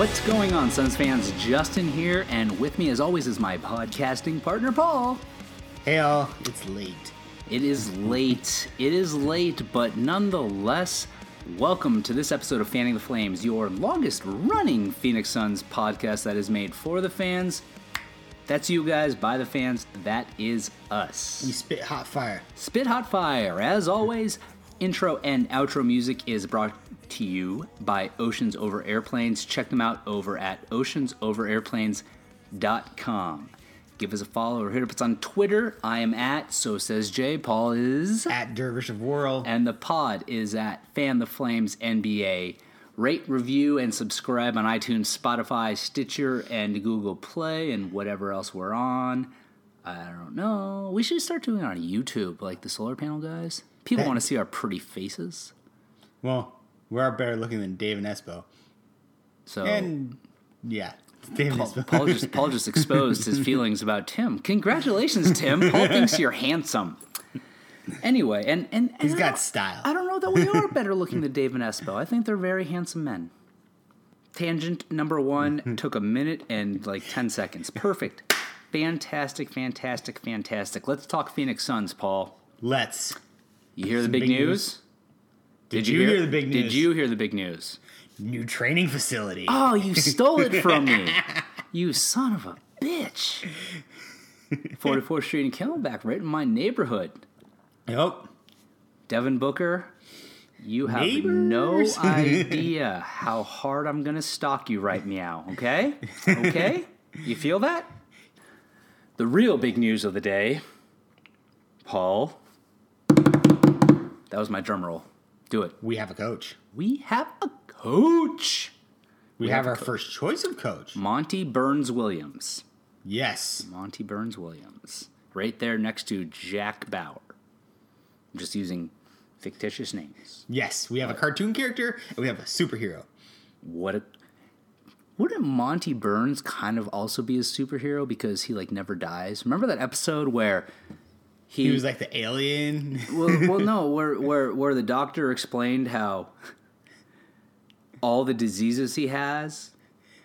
What's going on, Suns fans? Justin here, and with me, as always, is my podcasting partner, Paul. Hey all, it's late. It is late. It is late, but nonetheless, welcome to this episode of Fanning the Flames, your longest running Phoenix Suns podcast that is made for the fans. That's you guys, by the fans. That is us. We spit hot fire. Spit Hot Fire. As always, intro and outro music is brought to you by Oceans Over Airplanes. Check them out over at oceansoverairplanes.com. Give us a follow or hit up us on Twitter. I am at So Says Jay. Paul is. At Dervish of World. And the pod is at Fan the Flames NBA. Rate, review, and subscribe on iTunes, Spotify, Stitcher, and Google Play, and whatever else we're on. I don't know. We should start doing it on YouTube, like the solar panel guys. People want to see our pretty faces. Well, we are better looking than Dave and Espo. So And yeah, Dave Paul, Espo. Paul just Paul just exposed his feelings about Tim. Congratulations, Tim. Paul thinks you're handsome. Anyway, and and, and He's I got style. I don't know that we are better looking than Dave and Espo. I think they're very handsome men. Tangent number one took a minute and like ten seconds. Perfect. Fantastic, fantastic, fantastic. Let's talk Phoenix Suns, Paul. Let's. You hear the big, big news? news. Did, you hear, the big news? Did you hear the big news? New training facility. Oh, you stole it from me. You son of a bitch. 44th Street and Camelback, right in my neighborhood. Yep. Devin Booker, you have Neighbors. no idea how hard I'm going to stalk you right now, okay? Okay? you feel that? The real big news of the day, Paul. That was my drum roll. Do it. We have a coach. We have a coach. We, have have, our coach. first choice of coach. Monty Burns Williams. Yes. Monty Burns Williams. Right there next to Jack Bauer. I'm just using fictitious names. Yes. We have a cartoon character and we have a superhero. What a wouldn't Monty Burns kind of also be a superhero because he like never dies? Remember that episode where he, He was like the alien. well, well no, where where where the doctor explained how all the diseases he has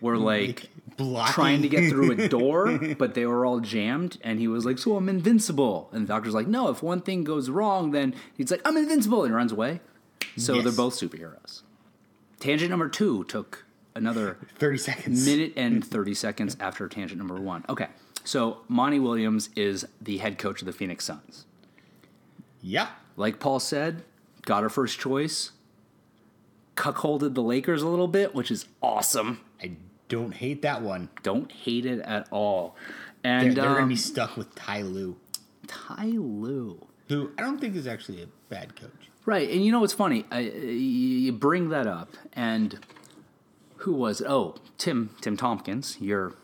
were like blocking. trying to get through a door, but they were all jammed. And he was like, "So I'm invincible." And the doctor's like, "No, if one thing goes wrong, then he's like, I'm invincible," and he runs away. So Yes. they're both superheroes. Tangent number two took another 30 seconds. minute and thirty seconds after tangent number one. Okay, so Monty Williams is the head coach of the Phoenix Suns. Yeah. Like Paul said, got our first choice. Cuckolded the Lakers a little bit, which is awesome. I don't hate that one. Don't hate it at all. They're, And they're to um, be stuck with Ty Lue, Ty Lue. who I don't think is actually a bad coach. Right, and you know what's funny? I, you bring that up, and who was it? Oh, Tim Tim Tompkins, your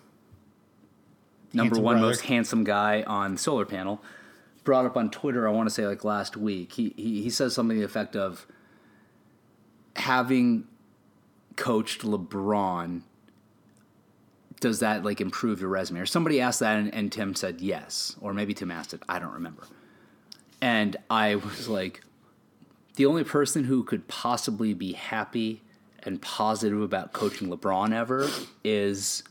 number Handsome one brother. most handsome guy on Solar Panel, brought up on Twitter. I want to say like last week. He he, he says something to the effect of having coached LeBron. Does that like improve your resume? Or somebody asked that, and, and Tim said yes, or maybe Tim asked it. I don't remember. And I was like, the only person who could possibly be happy and positive about coaching LeBron ever is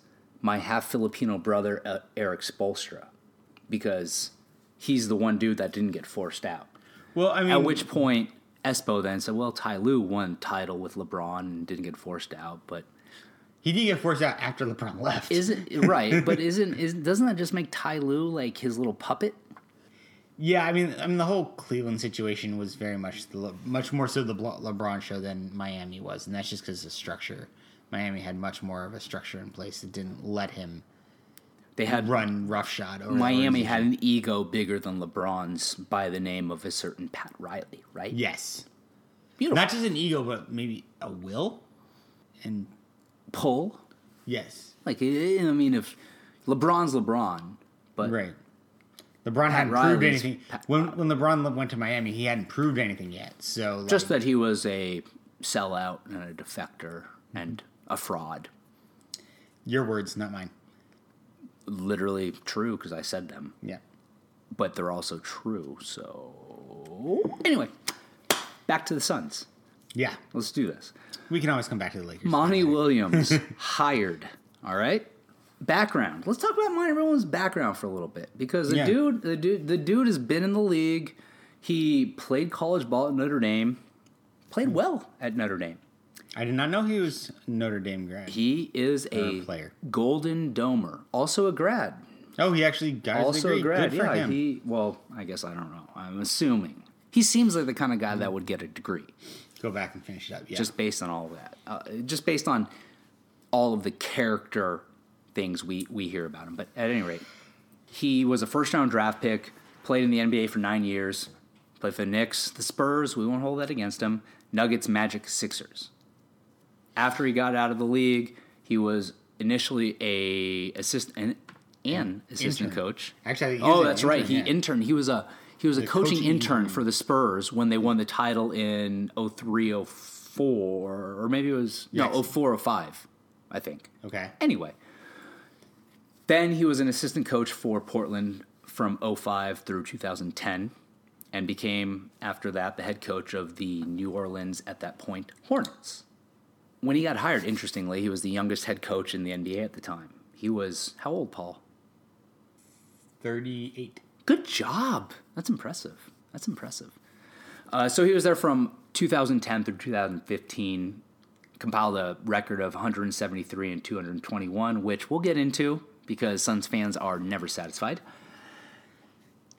my half Filipino brother uh, Erik Spoelstra, because he's the one dude that didn't get forced out. Well, I mean, At which point, Espo then said, "Well, Ty Lue won title with LeBron and didn't get forced out, but he didn't get forced out after LeBron left. isn't right? But isn't is doesn't that just make Ty Lue like his little puppet?" Yeah, I mean, I mean, the whole Cleveland situation was very much the much more so the LeBron show than Miami was, and that's just because of the structure. Miami had much more of a structure in place that didn't let him They had run roughshod. Over the Miami had an ego bigger than LeBron's by the name of a certain Pat Riley, right? yes, Beautiful. not just an ego, but maybe a will. And pull. yes, Like, I I mean, if LeBron's LeBron, but right. LeBron hadn't Riley's proved anything Pat when when LeBron went to Miami. He hadn't proved anything yet. So like, just that he was a sellout and a defector and a fraud. your words, not mine. Literally true because I said them, Yeah. but they're also true. So, anyway, back to the Suns. Yeah, Let's do this. we can always come back to the Lakers. Monty Williams hired. All right. Background. Let's talk about Monty Williams' background for a little bit because the Yeah. dude, the dude, the dude has been in the league. He played college ball at Notre Dame. Played well at Notre Dame. I did not know he was Notre Dame grad. He is a a player. Golden Domer, also a grad. Oh, he actually got also a grad. Good for yeah, him. he. Well, I guess I don't know. I'm assuming he seems like the kind of guy that would get a degree. Go back and finish it up. Yeah. just based on all of that. Uh, just based on all of the character things we, we hear about him. But at any rate, he was a first round draft pick, played in the NBA for nine years, played for the Knicks, the Spurs, we won't hold that against him, Nuggets, Magic, Sixers. After he got out of the league, he was initially a assistant an, an assistant Intern. coach. Actually, I think he was oh, that's right. intern, He yeah. interned. He was a he was a coaching, coaching intern intern. for the Spurs when they won the title in 03, 04, or maybe it was Yes. no 04, 05, I think. okay. Anyway, then he was an assistant coach for Portland from 05 through 2010 and became, after that, the head coach of the New Orleans, at that point, Hornets. When he got hired, interestingly, he was the youngest head coach in the NBA at the time. He was, how old, Paul? 38. Good job. That's impressive. That's impressive. Uh, so he was there from 2010 through 2015, compiled a record of 173 and 221, which we'll get into because Suns fans are never satisfied.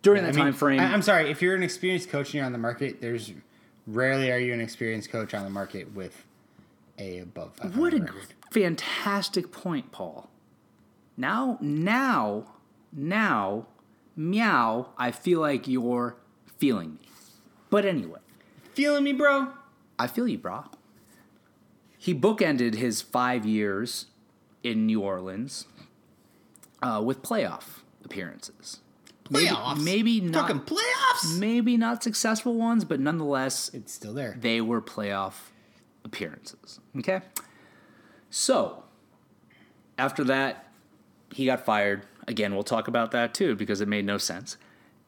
During that I mean, time frame, I, am sorry. If you're an experienced coach and you're on the market, there's rarely are you an experienced coach on the market with a above 500 what a record. fantastic point, Paul. Now, now, now, meow, I feel like you're feeling me. But anyway. Feeling me, bro? I feel you, bro He bookended his five years in New Orleans uh, with playoff appearances. Maybe- Playoffs? Maybe, not. Fucking playoffs? Maybe not successful ones, but nonetheless, It's still there. they were playoff appearances. Okay? So, after that, he got fired. Again, we'll talk about that too because it made no sense.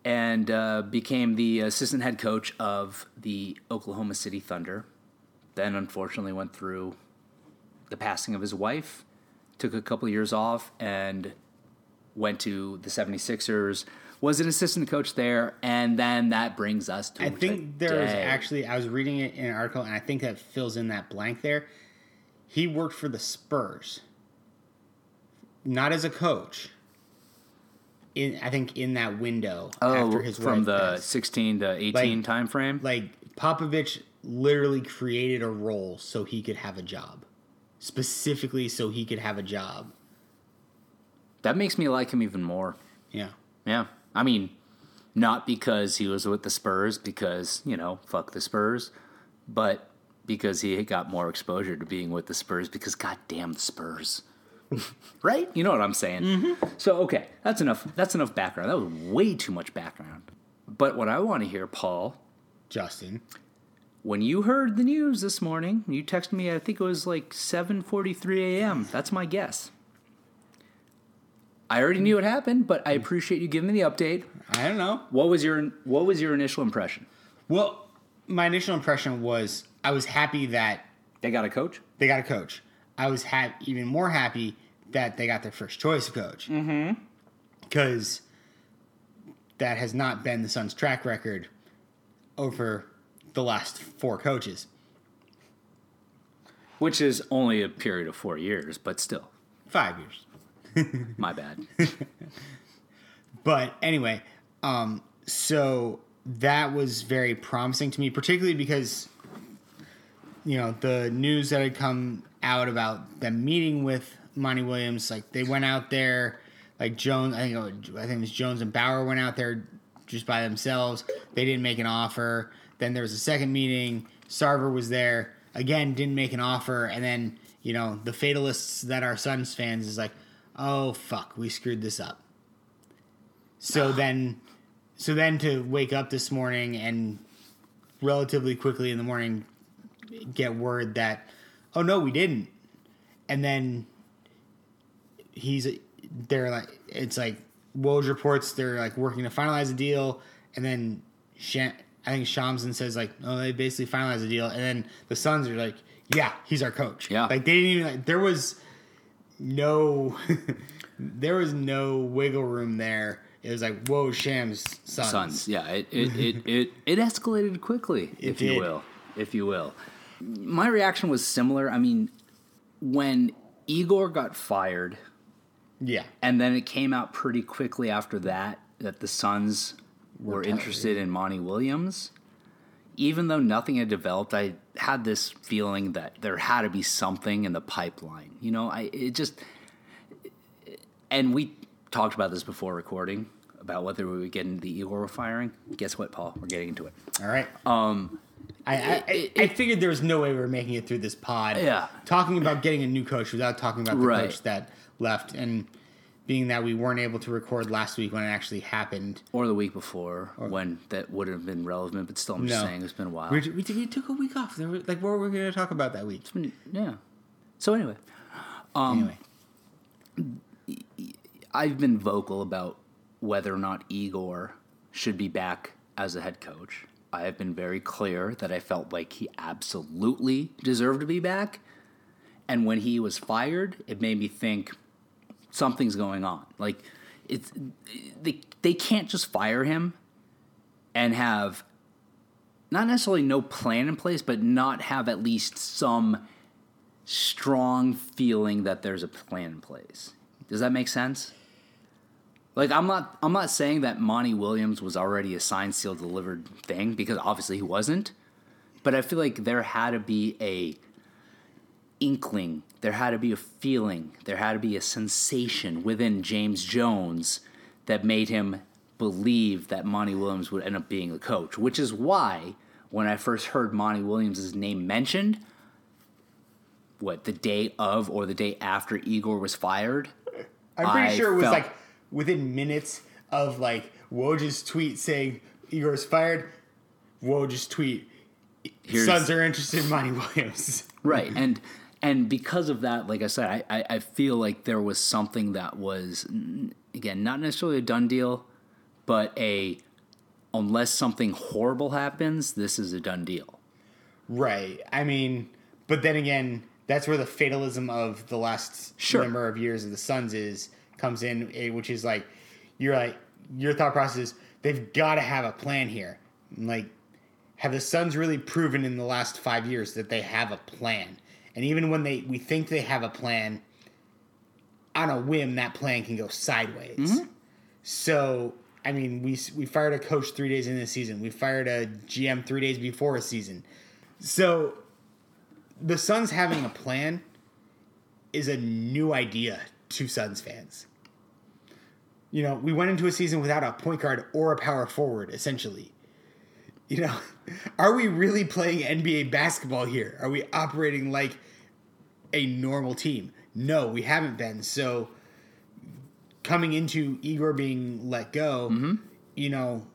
And uh, became the assistant head coach of the Oklahoma City Thunder. Then, unfortunately, went through the passing of his wife, took a couple years off, and went to the 76ers. Was an assistant coach there, and then that brings us to I think there was actually I was reading it in an article, and I think that fills in that blank there. He worked for the Spurs, not as a coach. In I think in that window Oh, after his from the passed. 16 to 18 Like- time frame. like Popovich literally created a role so he could have a job, specifically so he could have a job. that makes me like him even more. Yeah, Yeah. I mean, not because he was with the Spurs, because, you know, fuck the Spurs, but because he got more exposure to being with the Spurs, because goddamn the Spurs. right? You know what I'm saying? Mm-hmm. So, okay, that's enough. That's enough background. That was way too much background. But what I want to hear, Paul, Justin. when you heard the news this morning, you texted me. I think it was like 7:43 a.m. That's my guess. I already knew it happened, but I appreciate you giving me the update. I don't know. What was your What was your initial impression? Well, my initial impression was I was happy that They got a coach. they got a coach. I was ha- even more happy that they got their first choice coach. Mm-hmm. Because that has not been the Suns' track record over the last four coaches. which is only a period of four years, but still, Five years. My bad. But anyway, um, so that was very promising to me, particularly because you know the news that had come out about them meeting with Monty Williams. Like they went out there, like Jones. I think it was, I think it was Jones and Bower went out there just by themselves. They didn't make an offer. Then there was a second meeting. Sarver was there again, didn't make an offer, and then you know the fatalists that are Suns fans is like, oh fuck, we screwed this up. So then, so then to wake up this morning and relatively quickly in the morning get word that, oh no, we didn't, and then he's they're like it's like Woj reports they're like working to finalize a deal, and then Shan, I think Shamsin says like, oh, they basically finalized the deal, and then the Suns are like, yeah, he's our coach. Yeah. like they didn't even. Like, there was no, there was no wiggle room there. It was like, whoa, Shams sons. Suns. Yeah, it it, it, it, it escalated quickly, if you will. If you will. My reaction was similar. I mean, when Igor got fired, Yeah, and then it came out pretty quickly after that that the Suns were tired. interested in Monty Williams. Even though nothing had developed, I had this feeling that there had to be something in the pipeline. You know, I it just and we talked about this before recording about whether we would get into the Igor firing. Guess what, Paul? We're getting into it. all right. Um, I, I, I, I figured there was no way we were making it through this pod. Yeah. Talking about getting a new coach without talking about the Right. coach that left, and being that we weren't able to record last week when it actually happened. or the week before when that would have been relevant, but still, I'm just No. saying it's been a while. We, we, we took a week off. Were- Like, what were we going to talk about that week? Yeah. So anyway, um, anyway, I've been vocal about whether or not Igor should be back as a head coach. I have been very clear that I felt like he absolutely deserved to be back. And when he was fired, it made me think something's going on. Like it's they they can't just fire him and have not necessarily no plan in place, but not have at least some strong feeling that there's a plan in place. Does that make sense? Like I'm not I'm not saying that Monty Williams was already a signed seal delivered thing because obviously he wasn't. But I feel like there had to be a inkling, there had to be a feeling, there had to be a sensation within James Jones that made him believe that Monty Williams would end up being the coach, which is why when I first heard Monty Williams' name mentioned, what, the day of or the day after Igor was fired, I'm pretty I sure it was like within minutes of like Woj's tweet saying Igor's fired. Woj's tweet. Here's- Suns are interested in Monty Williams. right and and because of that like i said I, I i feel like there was something that was again not necessarily a done deal but a unless something horrible happens this is a done deal Right. I mean, but then again, that's where the fatalism of the last Sure. number of years of the Suns is comes in, eh, which is like you're like your thought process is they've got to have a plan here. Like, have the Suns really proven in the last five years that they have a plan? And even when they we think they have a plan, on a whim, that plan can go sideways. Mm-hmm. So, I mean, we we fired a coach three days in the season. We fired a GM three days before a season. So, the Suns having a plan is a new idea to Suns fans. You know, we went into a season without a point guard or a power forward, essentially. You know, are we really playing NBA basketball here? Are we operating like a normal team? No, we haven't been. So, coming into Igor being let go, mm-hmm. you know,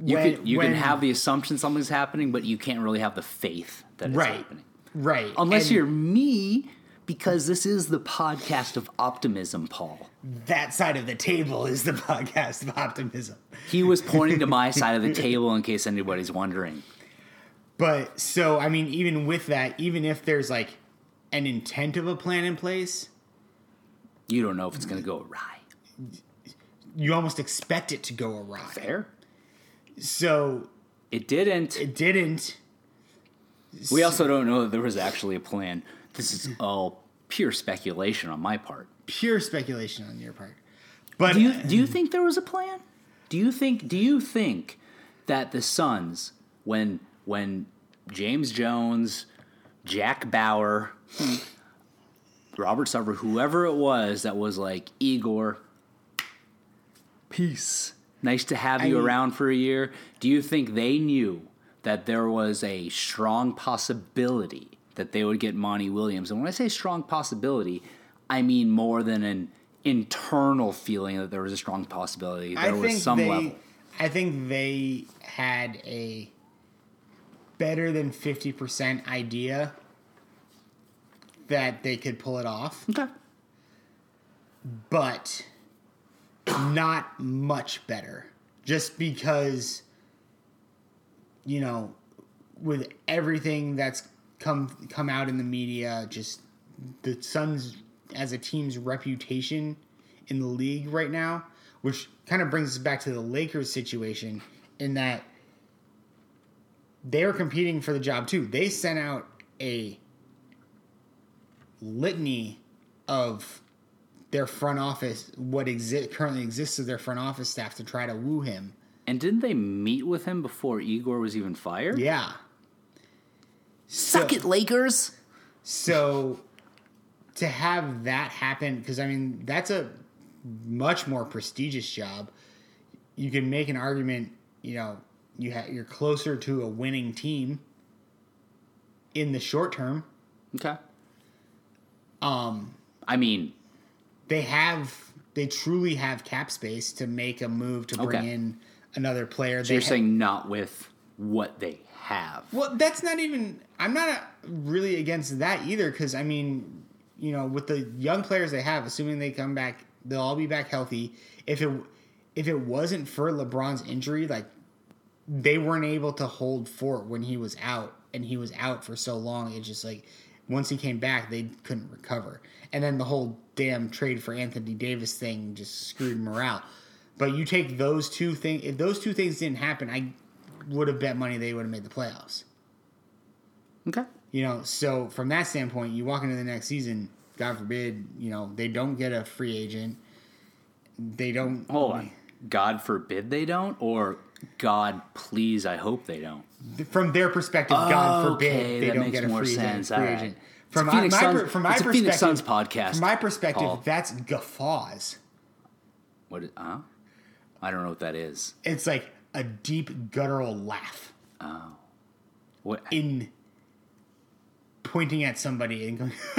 you when- can you when- can have the assumption something's happening but you can't really have the faith that it's right, happening right, unless And you're me because this is the podcast of optimism paul that side of the table is the podcast of optimism. he was pointing to my side of the table in case anybody's wondering But so I mean, even with that, even if there's like an intent of a plan in place, you don't know if it's going to go awry you almost expect it to go awry. fair So it didn't it didn't. We also don't know that there was actually a plan. This is all pure speculation on my part. Pure speculation on your part. But Do you do you think there was a plan? Do you think do you think that the Suns when when James Jones, Jack Bauer, Robert Sarver, whoever it was that was like Igor, peace. Nice to have you I- around for a year. Do you think they knew that there was a strong possibility that they would get Monty Williams? And when I say strong possibility, I mean more than an internal feeling that there was a strong possibility. There I was some they, level. I think they had a better than fifty percent idea that they could pull it off. Okay. but not much better. Just because you know, with everything that's come come out in the media, just the Suns as a team's reputation in the league right now, which kind of brings us back to the Lakers situation in that they were competing for the job too. They sent out a litany of their front office, what exi- currently exists of their front office staff to try to woo him. And didn't they meet with him before Igor was even fired? Yeah. Suck So- it, Lakers. So to have that happen, because I mean, that's a much more prestigious job. You can make an argument, you know, you ha- you're closer to a winning team in the short term. Okay. Um, I mean, they have, they truly have cap space to make a move to bring Okay. in another player. so They you're ha- saying not with what they have. Well, that's not even. I'm not uh, really against that either, because I mean, you know, with the young players they have, assuming they come back, they'll all be back healthy. If it if it wasn't for LeBron's injury, like they weren't able to hold fort when he was out, and he was out for so long. It's just like once he came back, they couldn't recover, and then the whole damn trade for Anthony Davis thing just screwed morale. But you take those two things. If those two things didn't happen, I would have bet money they would have made the playoffs. Okay. You know, so from that standpoint, you walk into the next season, God forbid, you know, they don't get a free agent. They don't. Hold on. God forbid they don't, or God please, I hope they don't. From their perspective, God forbid Okay, they don't get a more free sense. agent. Free right. agent. From my, Suns- from my perspective, Phoenix Suns podcast, From my perspective, Paul. that's guffaws. What? Is, huh? I don't know what that is. It's like a deep guttural laugh Oh. What? in pointing at somebody and going.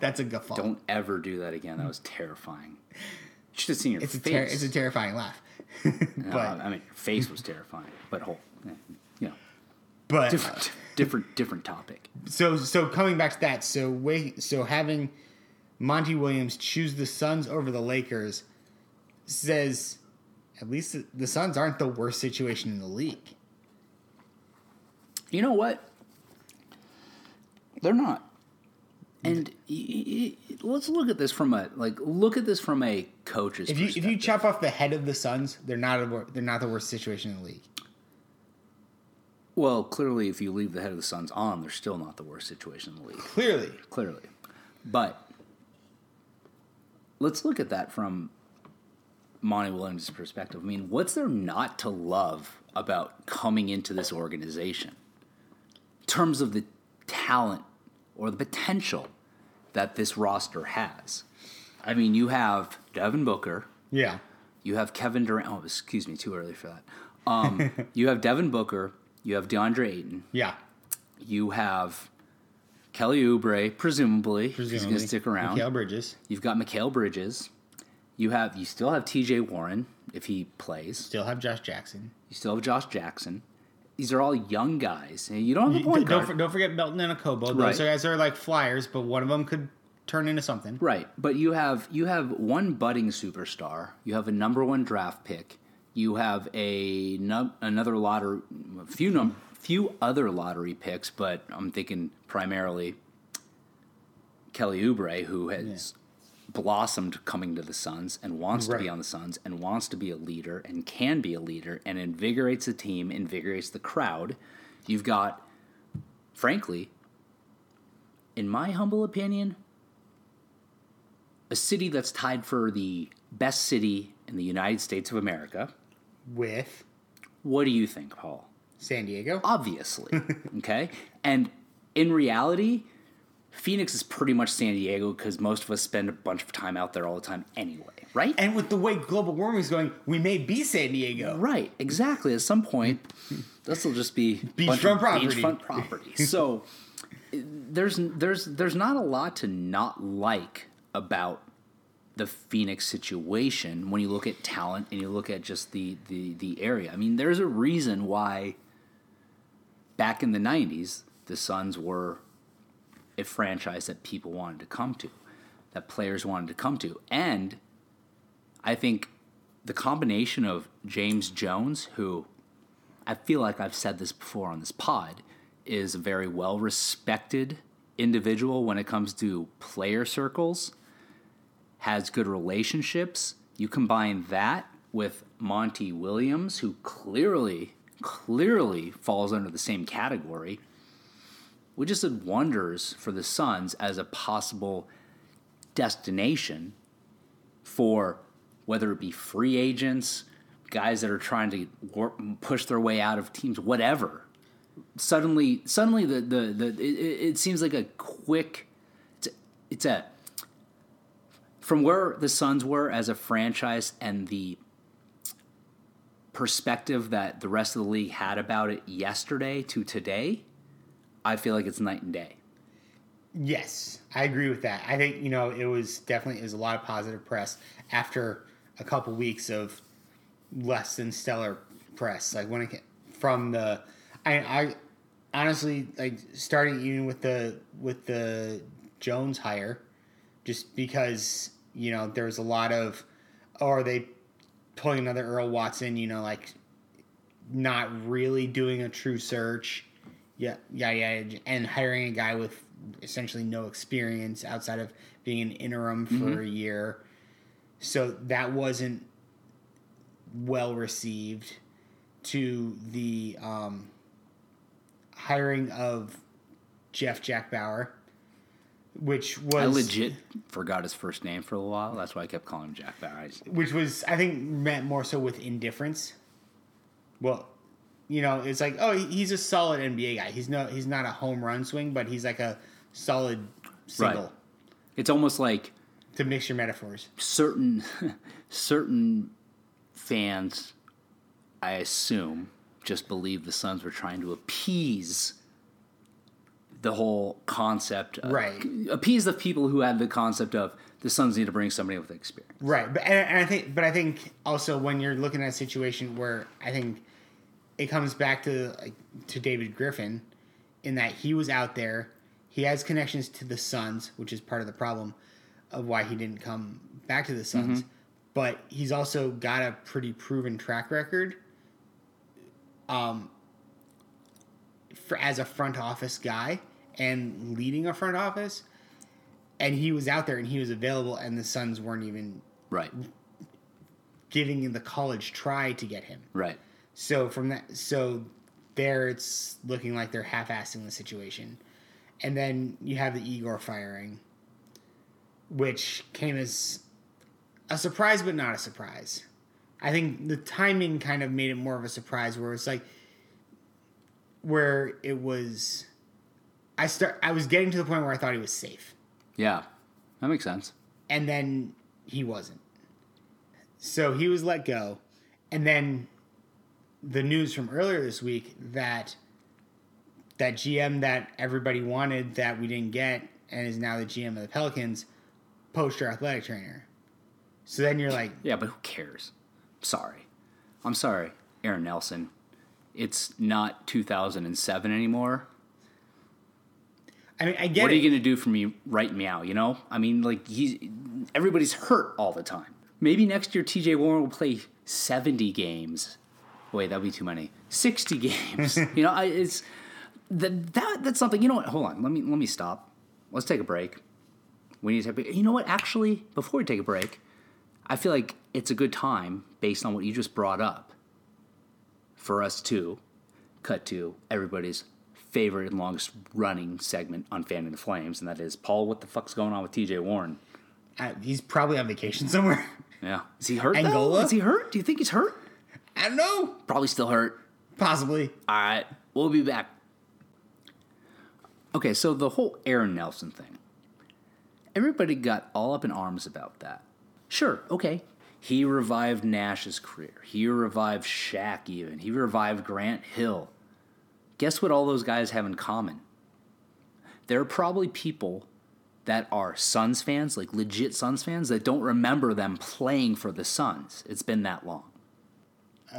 that's a guffaw. Don't ever do that again. That was terrifying. You should have seen your it's a face. ter- it's a terrifying laugh. No, but I mean, your face was terrifying, but whole, you know, but different, different, different topic. so so coming back to that, so wait, so having Monty Williams choose the Suns over the Lakers says at least the- the Suns aren't the worst situation in the league. You know what? They're not. And y- y- let's look at this from a like look at this from a coach's perspective. If you if you chop off the head of the Suns, they're not a, they're not the worst situation in the league. well, clearly, if you leave the head of the Suns on, they're still not the worst situation in the league. Clearly, Clearly, but let's look at that from Monty Williams' perspective. I mean, what's there not to love about coming into this organization in terms of the talent or the potential that this roster has? I mean, you have Devin Booker, yeah, you have Kevin Durant. Oh, excuse me, too early for that. Um, you have Devin Booker, you have DeAndre Ayton, yeah. you have Kelly Oubre, presumably, he's going to stick around. Mikal Bridges You've got Mikal Bridges. You have you still have T.J. Warren if he plays. still have Josh Jackson. You still have Josh Jackson. These are all young guys. You don't have a point don't, guard, don't forget Melton and Okobo. Those Right. guys are like flyers, but one of them could turn into something. right? But you have you have one budding superstar. You have a number one draft pick. You have a num- another lottery, a few num- few other lottery picks, but I'm thinking primarily Kelly Oubre, who has blossomed coming to the Suns and wants to be on the Suns and wants to be a leader and can be a leader and invigorates the team, invigorates the crowd. You've got, frankly, in my humble opinion, a city that's tied for the best city in the United States of America. With What do you think, Paul? San Diego. Obviously. okay? And in reality, Phoenix is pretty much San Diego because most of us spend a bunch of time out there all the time anyway, right? And with the way global warming is going, we may be San Diego. Right, exactly. At some point, this will just be Beachfront property. Beachfront property. So there's there's there's not a lot to not like about the Phoenix situation when you look at talent and you look at just the the the area. I mean, there's a reason why back in the '90s the Suns were a franchise that people wanted to come to, that players wanted to come to, and I think the combination of James Jones, who I feel like I've said this before on this pod, is a very well respected individual when it comes to player circles, has good relationships. You combine that with Monty Williams, who clearly, clearly falls under the same category. We just did wonders for the Suns as a possible destination for whether it be free agents, guys that are trying to push their way out of teams, whatever. Suddenly, suddenly the the, the it, it seems like a quick. It's a, it's a from where the Suns were as a franchise and the perspective that the rest of the league had about it yesterday to today. I feel like it's night and day. Yes, I agree with that. I think you know it was definitely it was a lot of positive press after a couple weeks of less than stellar press. Like when it from the, I, I honestly like starting even with the with the Jones hire, just because you know there's a lot of, oh, are they pulling another Earl Watson? You know, like not really doing a true search. Yeah, yeah, yeah, and hiring a guy with essentially no experience outside of being an interim for mm-hmm. a year. So that wasn't well received to the um, hiring of Jeff Jack Bauer, which was I legit forgot his first name for a while. That's why I kept calling him Jack Bauer. Which was I think meant more so with indifference. Well, you know, it's like oh he's a solid NBA guy. He's no he's not a home run swing, but he's like a solid single. Right. It's almost like to mix your metaphors. Certain certain fans, I assume, just believe the Suns were trying to appease the whole concept, of, right? Appease the people who had the concept of the Suns need to bring somebody with experience, right? But and, and I think, but I think also when you're looking at a situation where I think it comes back to like, to David Griffin, in that he was out there, he has connections to the Suns, which is part of the problem of why he didn't come back to the Suns. Mm-hmm but he's also got a pretty proven track record. Um, for as a front office guy and leading a front office, and he was out there and he was available, and the Suns weren't even right giving the college try to get him right. So from that, so there it's looking like they're half-assing the situation, and then you have the Igor firing, which came as a surprise, but not a surprise. I think the timing kind of made it more of a surprise, where it's like where it was. I start. I was getting to the point where I thought he was safe. Yeah, that makes sense. And then he wasn't. So he was let go, and then the news from earlier this week that that GM that everybody wanted that we didn't get and is now the GM of the Pelicans, poster athletic trainer. So then you're like, yeah, but who cares? Sorry, I'm sorry, Aaron Nelson. It's not 2007 anymore. I mean, I get. What it. are you gonna do for me right meow? You know, I mean, like he's everybody's hurt all the time. Maybe next year T.J. Warren will play 70 games. Wait, that'd be too many. 60 games. you know, I, it's that, that that's something. You know what? Hold on. Let me let me stop. Let's take a break. We need to. Take, you know what? Actually, before we take a break, I feel like it's a good time, based on what you just brought up, for us to cut to everybody's favorite and longest running segment on Fanning the Flames, and that is Paul. What the fuck's going on with T.J. Warren? Uh, he's probably on vacation somewhere. Yeah, is he hurt? Angola? Though? Is he hurt? Do you think he's hurt? I don't know. Probably still hurt. Possibly. All right, we'll be back. Okay, so the whole Aaron Nelson thing. Everybody got all up in arms about that. Sure, okay. He revived Nash's career. He revived Shaq, even. He revived Grant Hill. Guess what all those guys have in common? There are probably people that are Suns fans, like legit Suns fans, that don't remember them playing for the Suns. It's been that long.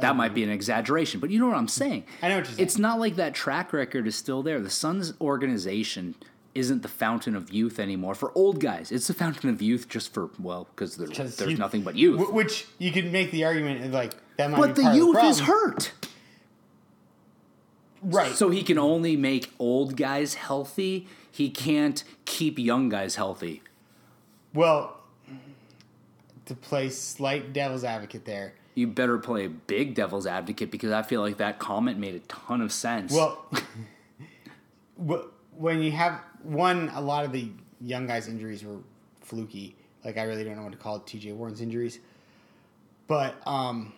That might be an exaggeration, but you know what I'm saying. I know what you're saying. It's not like that track record is still there. The Suns organization isn't the fountain of youth anymore for old guys. It's the fountain of youth just for well, because there's, there's nothing but youth. Which you could make the argument uh, like that might. But the youth is hurt. Right. So he can only make old guys healthy. He can't keep young guys healthy. Well, to play slight devil's advocate there. You better play big devil's advocate because I feel like that comment made a ton of sense. Well, when you have one, a lot of the young guys' injuries were fluky. Like I really don't know what to call it, T.J. Warren's injuries, but um,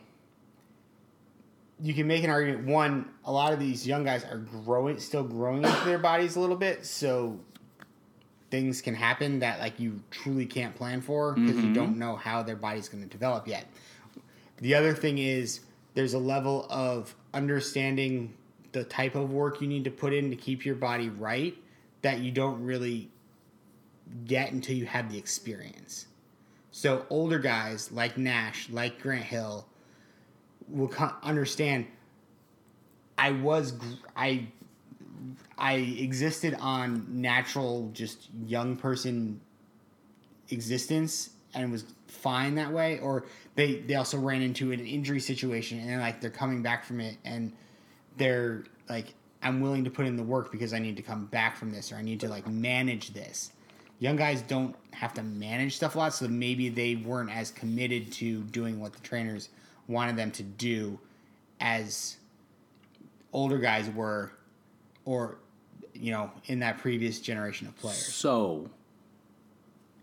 you can make an argument. One, a lot of these young guys are growing, still growing into their bodies a little bit, so things can happen that like you truly can't plan for because you don't know how their body's going to develop yet. The other thing is there's a level of understanding the type of work you need to put in to keep your body right that you don't really get until you have the experience. So older guys like Nash, like Grant Hill, will understand. I was I I existed on natural, just young person existence and was fine that way. Or they they also ran into an injury situation and like they're coming back from it and they're like I'm willing to put in the work because I need to come back from this or I need to like manage this. Young guys don't have to manage stuff a lot, so maybe they weren't as committed to doing what the trainers wanted them to do as older guys were or you know in that previous generation of players. so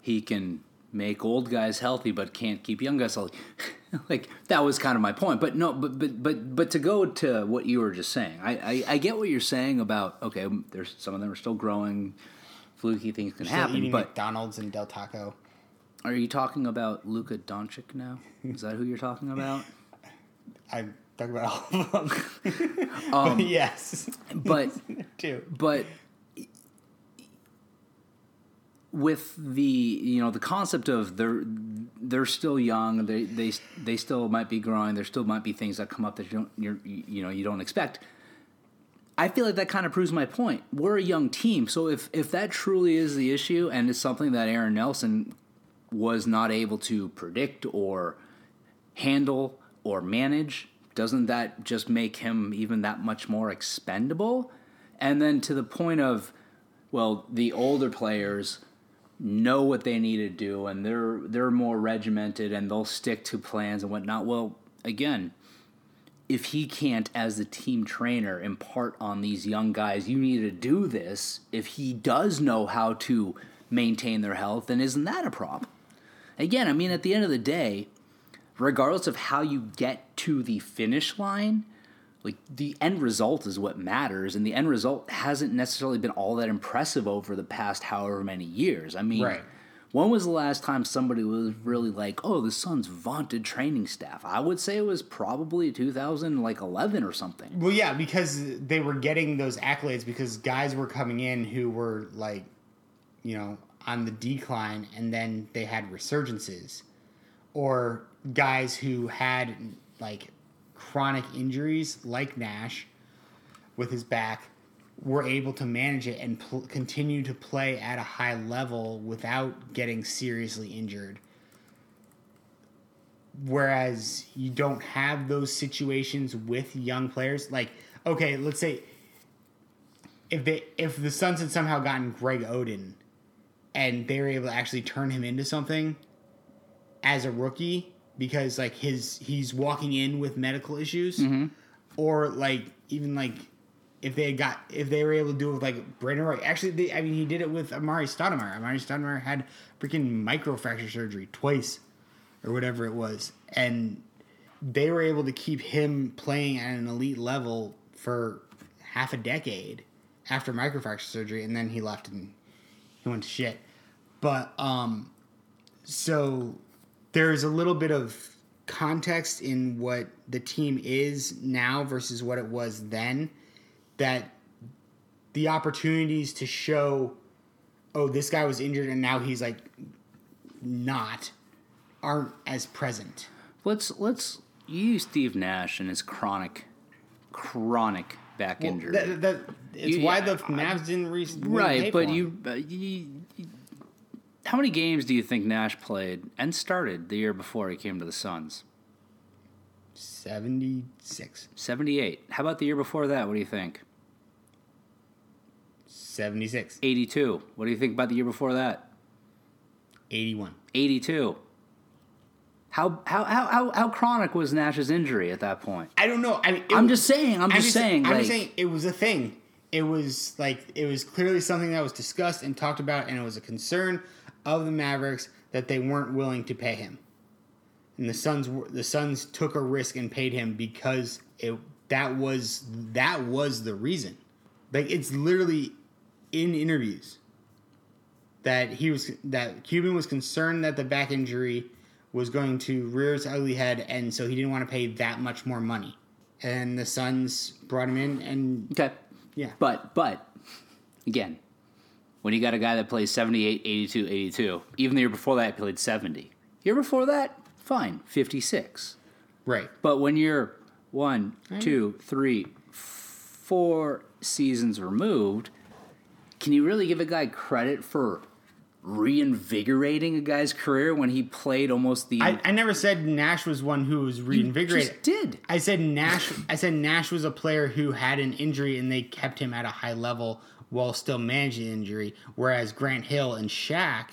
he can make old guys healthy but can't keep young guys healthy. like that was kind of my point. But no, but but but but to go to what you were just saying, I I, I get what you're saying about okay, there's some of them are still growing. Fluky things can happen, but McDonald's and Del Taco. are you talking about Luka Doncic now? Is that who you're talking about? I'm talking about all of them. Um, but yes, But too. but with the you know the concept of they're they're still young they they they still might be growing there still might be things that come up that you don't you're, you know you don't expect I feel like that kind of proves my point. We're a young team, so if if that truly is the issue and it's something that Aaron Nelson was not able to predict or handle or manage, doesn't that just make him even that much more expendable? And then to the point of, well, the older players know what they need to do and they're they're more regimented and they'll stick to plans and whatnot. Well, again, if he can't, as the team trainer, impart on these young guys, you need to do this, if he does know how to maintain their health, then isn't that a problem? Again, I mean, at the end of the day, regardless of how you get to the finish line, like the end result is what matters, and the end result hasn't necessarily been all that impressive over the past however many years. I mean, Right. when was the last time somebody was really like, "Oh, the Suns' vaunted training staff"? I would say it was probably 2011 or something. Well, yeah, because they were getting those accolades because guys were coming in who were like, you know, on the decline, and then they had resurgences, or guys who had like chronic injuries like Nash with his back were able to manage it and pl- continue to play at a high level without getting seriously injured. Whereas you don't have those situations with young players. Like, okay, let's say if they if the Suns had somehow gotten Greg Oden and they were able to actually turn him into something as a rookie because like his he's walking in with medical issues or like even like if they had got if they were able to do it with like Brandon Roy. Actually they, I mean he did it with Amar'e Stoudemire. Amar'e Stoudemire had freaking microfracture surgery twice or whatever it was. And they were able to keep him playing at an elite level for half a decade after microfracture surgery and then he left and he went to shit. But um so there's a little bit of context in what the team is now versus what it was then that the opportunities to show oh this guy was injured and now he's like not aren't as present Let's let's use Steve Nash and his chronic, chronic back injury. That, that, it's You- why the Mavs didn't re- right, but you, uh, you, you- how many games do you think Nash played and started the year before he came to the Suns? 76 Seventy-eight. How about the year before that? What do you think? 76, 82. What do you think about the year before that? 81. 82. How how how how, how chronic was Nash's injury at that point? I don't know. I mean, I'm was- just saying. I'm, just saying. I'm like, just saying it was a thing. It was like it was clearly something that was discussed and talked about, and it was a concern of the Mavericks that they weren't willing to pay him. And the Suns, the Suns took a risk and paid him because it that was that was the reason. Like it's literally in interviews that he was that Cuban was concerned that the back injury was going to rear its ugly head, and so he didn't want to pay that much more money. And the Suns brought him in, and okay. yeah, But but again, when you got a guy that plays 78, 82, 82, even the year before that he played 70. Year before that, fine, 56. right. But when you're one, two, three, four seasons removed, can you really give a guy credit for reinvigorating a guy's career when he played almost the I, I never said Nash was one who was reinvigorated. just did. I said Nash. I said Nash was a player who had an injury and they kept him at a high level while still managing the injury. Whereas Grant Hill and Shaq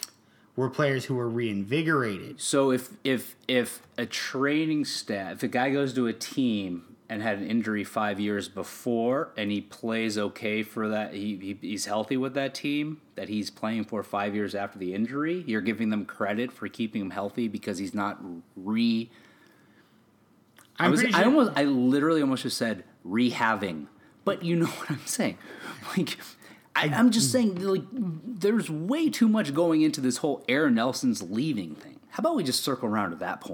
were players who were reinvigorated. So if if if a training staff, if a guy goes to a team and had an injury five years before, and he plays okay for that, he, he he's healthy with that team that he's playing for five years after the injury. You're giving them credit for keeping him healthy because he's not re. I I'm was pretty I almost I literally almost just said rehabbing, but you know what I'm saying, like. I, I'm just mm. saying, like, there's way too much going into this whole Aaron Nelson's leaving thing. How about we just circle around to that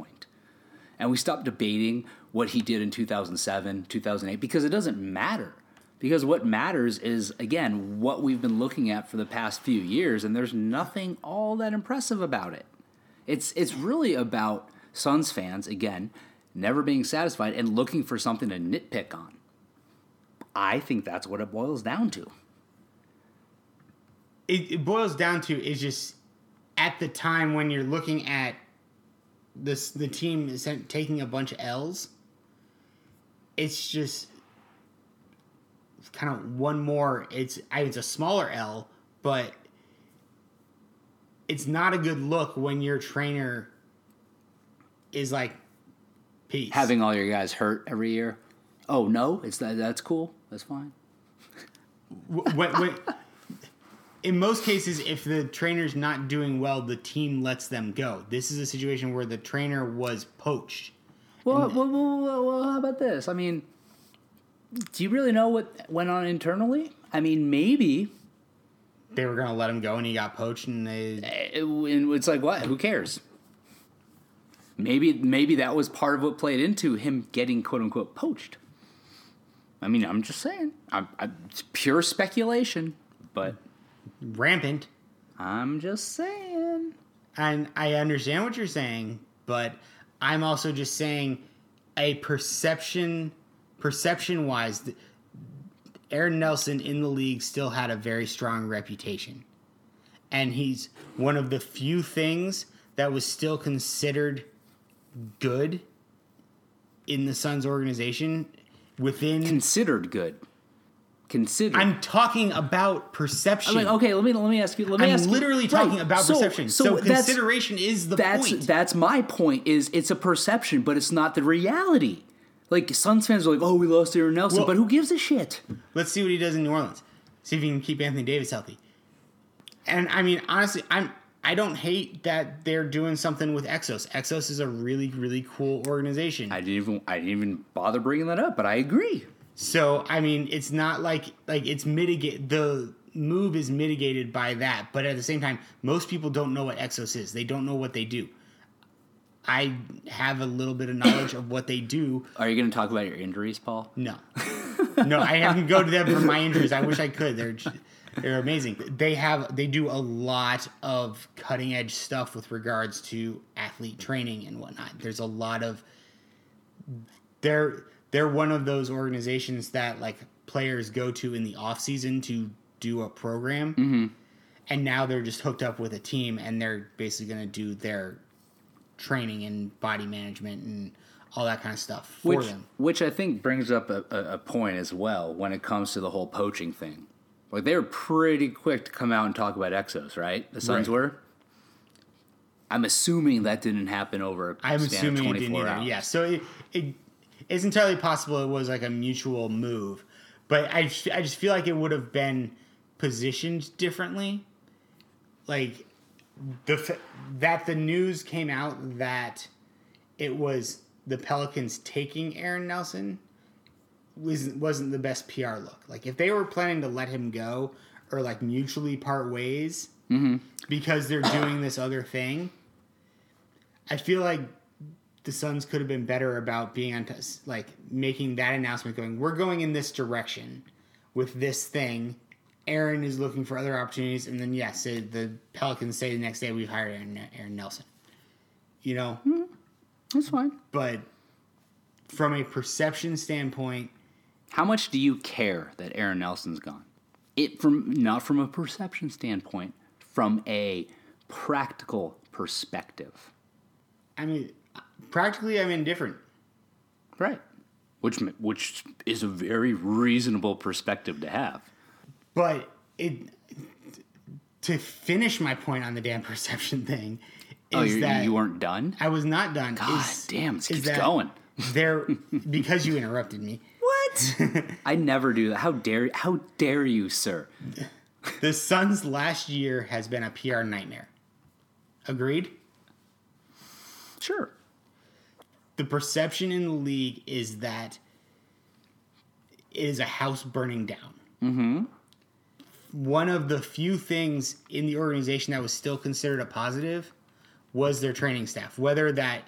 and we stop debating what he did in 2007, 2008, because it doesn't matter. Because what matters is, again, what we've been looking at for the past few years, and there's nothing all that impressive about it. It's, it's really about Suns fans, again, never being satisfied and looking for something to nitpick on. I think that's what it boils down to. It, it boils down to is just at the time when you're looking at this the team is taking a bunch of L's. It's just kind of one more. It's I- it's a smaller L, but it's not a good look when your trainer is like peace. Having all your guys hurt every year. Oh no, it's that that's cool. That's fine. when, when, in most cases, if the trainer's not doing well, the team lets them go. This is a situation where the trainer was poached. Well, well, well, well, well, how about this? I mean, do you really know what went on internally? I mean, maybe They were going to let him go, and he got poached, and they. it, and it's like what? Who cares? Maybe, maybe that was part of what played into him getting quote unquote poached. I mean, I'm just saying. I'm, I'm it's pure speculation, but rampant. I'm just saying. And I understand what you're saying, but I'm also just saying a perception, perception wise, Aaron Nelson in the league still had a very strong reputation. And he's one of the few things that was still considered good in the Suns organization within. Considered good. Considered. I'm talking about perception. I'm like, okay, let me let me ask you. Let me I'm ask you- literally talking Right, about so- perception. So, that's- consideration is the that's point. that's my point. Is it's a perception, but it's not the reality. Like Suns fans are like, oh, we lost Aaron Nelson, Well- but who gives a shit? Let's see what he does in New Orleans. See if he can keep Anthony Davis healthy. And I mean, honestly, I'm I don't hate that they're doing something with Exos. Exos is a really really cool organization. I didn't even I didn't even bother bringing that up, but I agree. So I mean, it's not like like it's mitigate the move is mitigated by that, but at the same time, most people don't know what Exos is. They don't know what they do. I have a little bit of knowledge of what they do. Are you going to talk about your injuries, Paul? No, no, I haven't go to them for my injuries. I wish I could. They're they're amazing. They have they do a lot of cutting edge stuff with regards to athlete training and whatnot. There's a lot of they're they're one of those organizations that like players go to in the off season to do a program, Mm-hmm. and now they're just hooked up with a team and they're basically going to do their training and body management and all that kind of stuff for Which them. which I think brings up a, a, point as well when it comes to the whole poaching thing. Like they were pretty quick to come out and talk about Exos, right? The Suns Right. were. I'm assuming that didn't happen over. i'm assuming it didn't 24 either. hours. Yeah, so it, it it's entirely possible it was like a mutual move, but I just, I just feel like it would have been positioned differently. Like the that the news came out that it was the Pelicans taking Aaron Nelson wasn't wasn't the best PR look. Like if they were planning to let him go or like mutually part ways mm-hmm. because they're doing this other thing, I feel like the Suns could have been better about being on t- like making that announcement going, we're going in this direction with this thing. Aaron is looking for other opportunities, and then yes, it- the Pelicans say the next day we've hired Aaron, Aaron Nelson. You know, mm-hmm. That's fine. but from a perception standpoint, How much do you care that Aaron Nelson's gone? It from not from a perception standpoint, from a practical perspective, I mean, practically, I'm indifferent. right? Which which is a very reasonable perspective to have. But it to finish my point on the damn perception thing oh, is Oh, you that you weren't done? I was not done. God is, damn, this is keeps going. There, because you interrupted me. What? I never do that. How dare how dare you, sir? The Suns' last year has been a PR nightmare. Agreed. Sure. The perception in the league is that it is a house burning down. Mm-hmm. One of the few things in the organization that was still considered a positive was their training staff. Whether that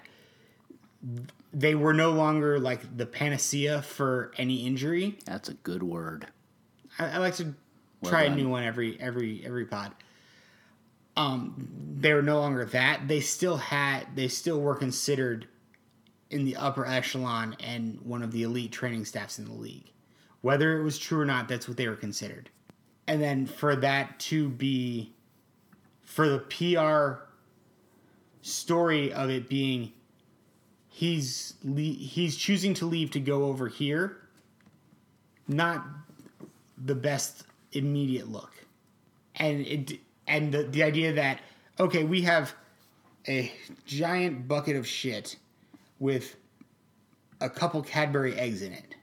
they were no longer like the panacea for any injury, That's a good word. I, I like to try a new one every every every pod. Um, they were no longer that. They still had. They still were considered in the upper echelon and one of the elite training staffs in the league. Whether it was true or not, that's what they were considered. And then for that to be, for the PR story of it being, he's he's choosing to leave to go over here. Not the best immediate look. And it and the, the idea that okay, we have a giant bucket of shit with a couple Cadbury eggs in it.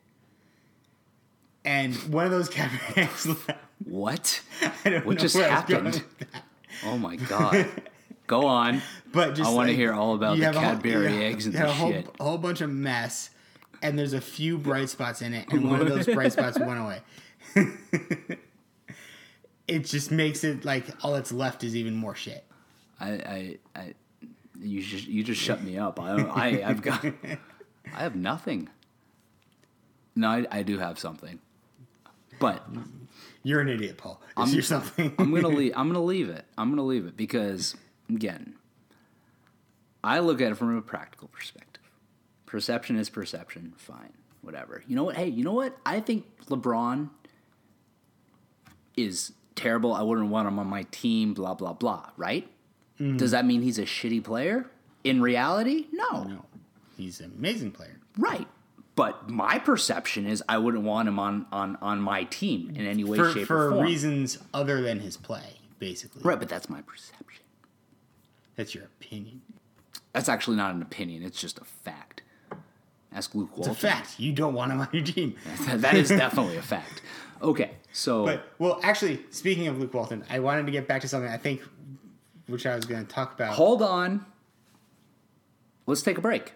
And one of those Cadbury eggs left. What? What just where I was going happened? Oh my god. Go on. But just I wanna hear all about the a whole- Cadbury eggs and the whole, shit. A whole bunch of mess, and there's a few bright spots in it, and one of those bright spots went away. it just makes it like all that's left is even more shit. I, I, I you just you just shut me up. I, I I've got I have nothing. No, I, I do have something, but You're an idiot, Paul. Is your something? I'm gonna leave. I'm gonna leave it. I'm gonna leave it because again, I look at it from a practical perspective. Perception is perception. Fine, whatever. You know what? Hey, you know what? I think LeBron is terrible. I wouldn't want him on my team. Blah blah blah. Right? Mm. Does that mean he's a shitty player? In reality, no. no, he's an amazing player. Right. But my perception is I wouldn't want him on on on my team in any way, For shape, for or form. For reasons other than his play, basically. Right, but that's my perception. That's your opinion. That's actually not an opinion. It's just a fact. Ask Luke It's a fact. You don't want him on your team. that is definitely a fact. Okay, so But well, actually, speaking of Luke Walton, I wanted to get back to something I think, which I was going to talk about. hold on. Let's take a break.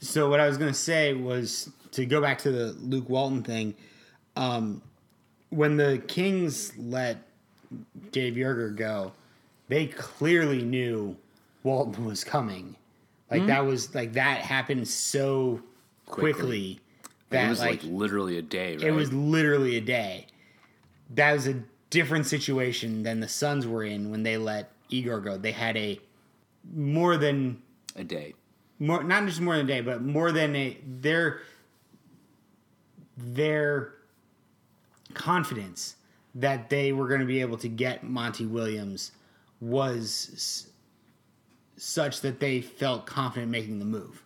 So what I was going to say was to go back to the Luke Walton thing. Um, when the Kings let Dave Joerger go, they clearly knew Walton was coming. Like that was like that happened so quickly, Quickly. that it was like, like, literally a day, right? it was literally a day. That was a different situation than the Suns were in when they let Igor go. They had a more than a day. more not just more than a day, but more than a their their confidence that they were going to be able to get Monty Williams was such that they felt confident making the move.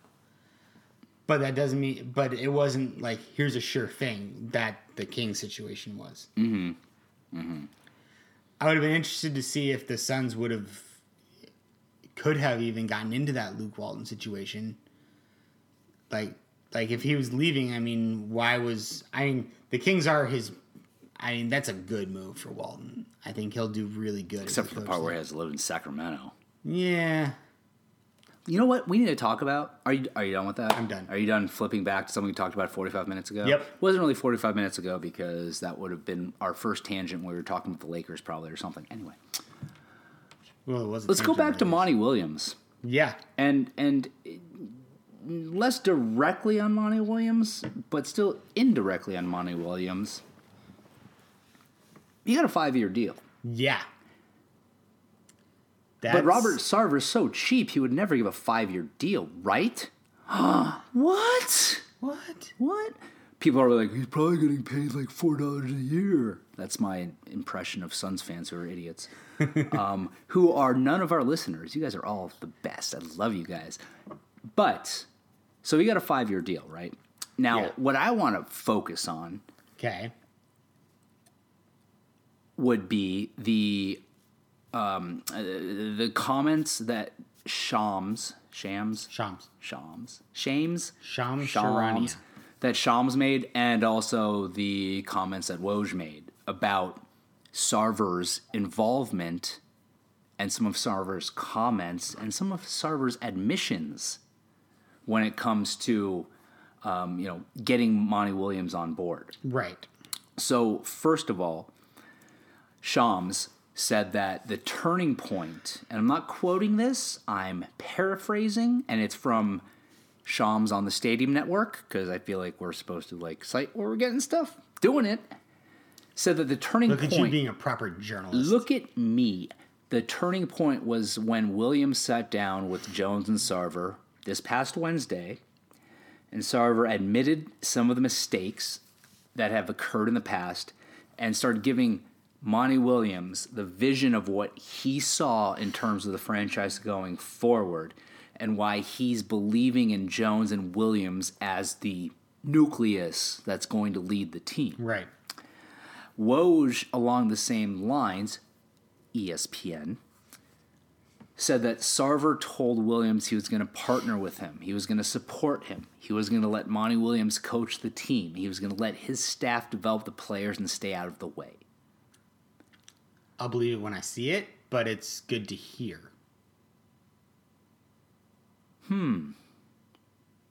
But that doesn't mean. But it wasn't like here's a sure thing that the King situation was. Mm-hmm. Mm-hmm. I would have been interested to see if the Suns would have could have even gotten into that Luke Walton situation. Like, like if he was leaving, I mean, why was I mean the Kings are his. I mean, that's a good move for Walton. I think he'll do really good. Except for the part where he has to live in Sacramento. Yeah, You know what we need to talk about? Are you are you done with that? I'm done. Are you done flipping back to something we talked about 45 minutes ago? Yep. It wasn't really 45 minutes ago because that would have been our first tangent when we were talking about the Lakers probably or something. Anyway, well, it wasn't. let's go back to Monty Williams. Yeah, and and less directly on Monty Williams, but still indirectly on Monty Williams. He got a five year deal, yeah. But That's- Robert Sarver's so cheap he would never give a five year deal, right? Huh. What? What? What? People are like, he's probably getting paid like four dollars a year. That's my impression of Suns fans who are idiots, um, who are none of our listeners. You guys are all the best. I love you guys. But so we got a five year deal, right? Now, Yeah. what I want to focus on Okay. would be the um, uh, the comments that Shams, Shams, Shams. Shams, Shames, Shams Shams that Shams made, and also the comments that Woj made about Sarver's involvement and some of Sarver's comments and some of Sarver's admissions when it comes to um, you know getting Monty Williams on board. Right. So, first of all, Shams said that the turning point, and I'm not quoting this, I'm paraphrasing, and it's from Shams on the Stadium Network, because I feel like we're supposed to like cite where we're getting stuff, doing it. Said that the turning Look point. at you being a proper journalist. Look at me. The turning point was when Williams sat down with Jones and Sarver this past Wednesday, and Sarver admitted some of the mistakes that have occurred in the past and started giving Monty Williams the vision of what he saw in terms of the franchise going forward and why he's believing in Jones and Williams as the nucleus that's going to lead the team. Right. Woj, along the same lines, ESPN, said that Sarver told Williams he was going to partner with him. He was going to support him. He was going to let Monty Williams coach the team. He was going to let his staff develop the players and stay out of the way. I'll believe it when I see it, but it's good to hear. Hmm.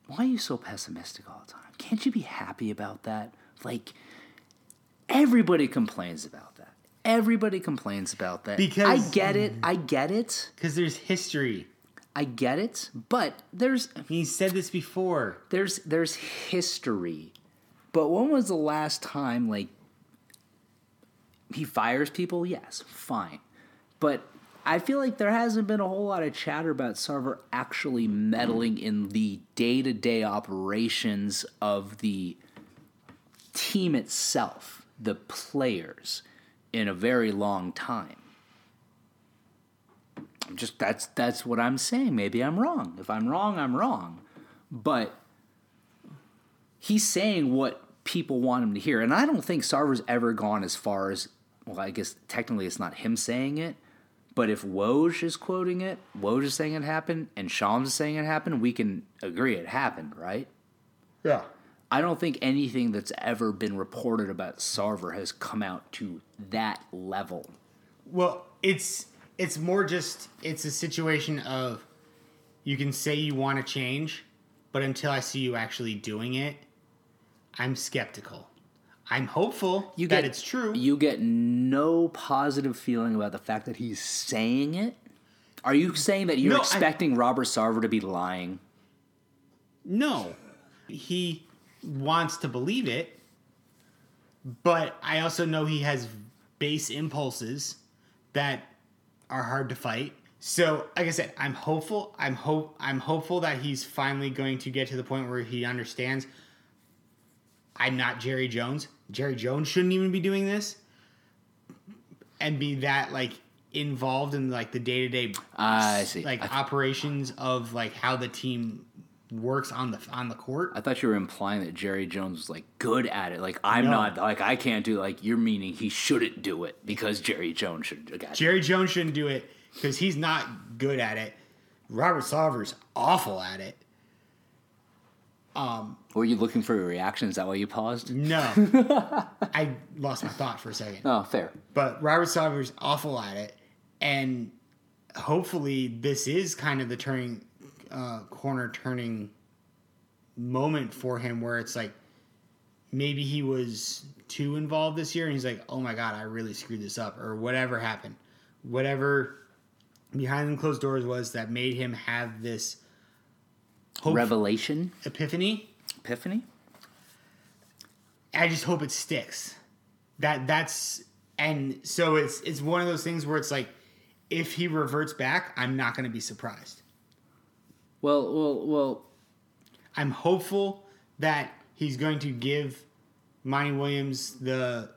Why are you so pessimistic all the time? Can't you be happy about that? Like, everybody complains about that. Everybody complains about that. Because- I get it. I get it. Because there's history. I get it. But there's He said this before. there's there's history. But when was the last time like he fires people? Yes, fine. But I feel like there hasn't been a whole lot of chatter about Sarver actually meddling in the day-to-day operations of the team itself, the players, in a very long time. I'm just that's that's what I'm saying. Maybe I'm wrong. If I'm wrong, I'm wrong. But he's saying what people want him to hear. And I don't think Sarver's ever gone as far as, well, I guess technically it's not him saying it, but if Woj is quoting it, Woj is saying it happened, and Shams is saying it happened, we can agree it happened, right? Yeah. I don't think anything that's ever been reported about Sarver has come out to that level. Well, it's it's more just it's a situation of you can say you want to change, but until I see you actually doing it, I'm skeptical. I'm hopeful You that get it's true. You get no positive feeling about the fact that he's saying it. Are you saying that you're No, I- expecting Robert Sarver to be lying? No, he wants to believe it, but I also know he has base impulses that are hard to fight. So, like I said, I'm hopeful. I'm hope. I'm hopeful that he's finally going to get to the point where he understands. I'm not Jerry Jones. Jerry Jones shouldn't even be doing this, and be that like involved in like the day to day I see. like I- operations of like how the team works on the on the court. I thought you were implying that Jerry Jones was like good at it. Like I'm No. not. Like I can't do. Like you're meaning he shouldn't do it because Jerry Jones should. got it. Jerry Jones shouldn't do it because he's not good at it. Robert Sarver's awful at it. Were you looking for a reaction? Is that why you paused? No, I lost my thought for a second. Oh, fair. But Robert Sarver's awful at it, and hopefully this is kind of the turning uh, corner turning moment for him where it's like maybe he was too involved this year and he's like oh my god i really screwed this up or whatever happened whatever behind the closed doors was that made him have this hope Revelation, epiphany epiphany. I just hope it sticks. That that's and so it's it's one of those things where it's like if he reverts back, I'm not going to be surprised. Well, well, well. I'm hopeful that he's going to give Monty Williams the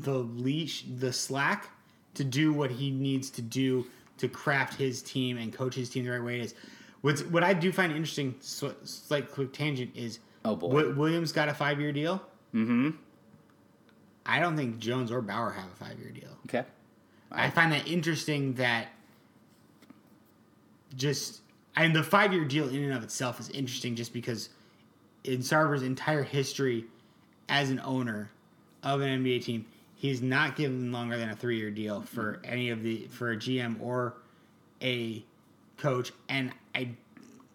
the leash, the slack to do what he needs to do to craft his team and coach his team the right way it is. What's, what I do find interesting, slight quick tangent, is Oh, boy. Wi- Williams got a five year deal. Mm-hmm. I don't think Jones or Bower have a five year deal. Okay. I find that interesting that just and the five year deal in and of itself is interesting just because in Sarver's entire history as an owner of an NBA team, he's not given longer than a three year deal for any of the for a GM or a coach. And I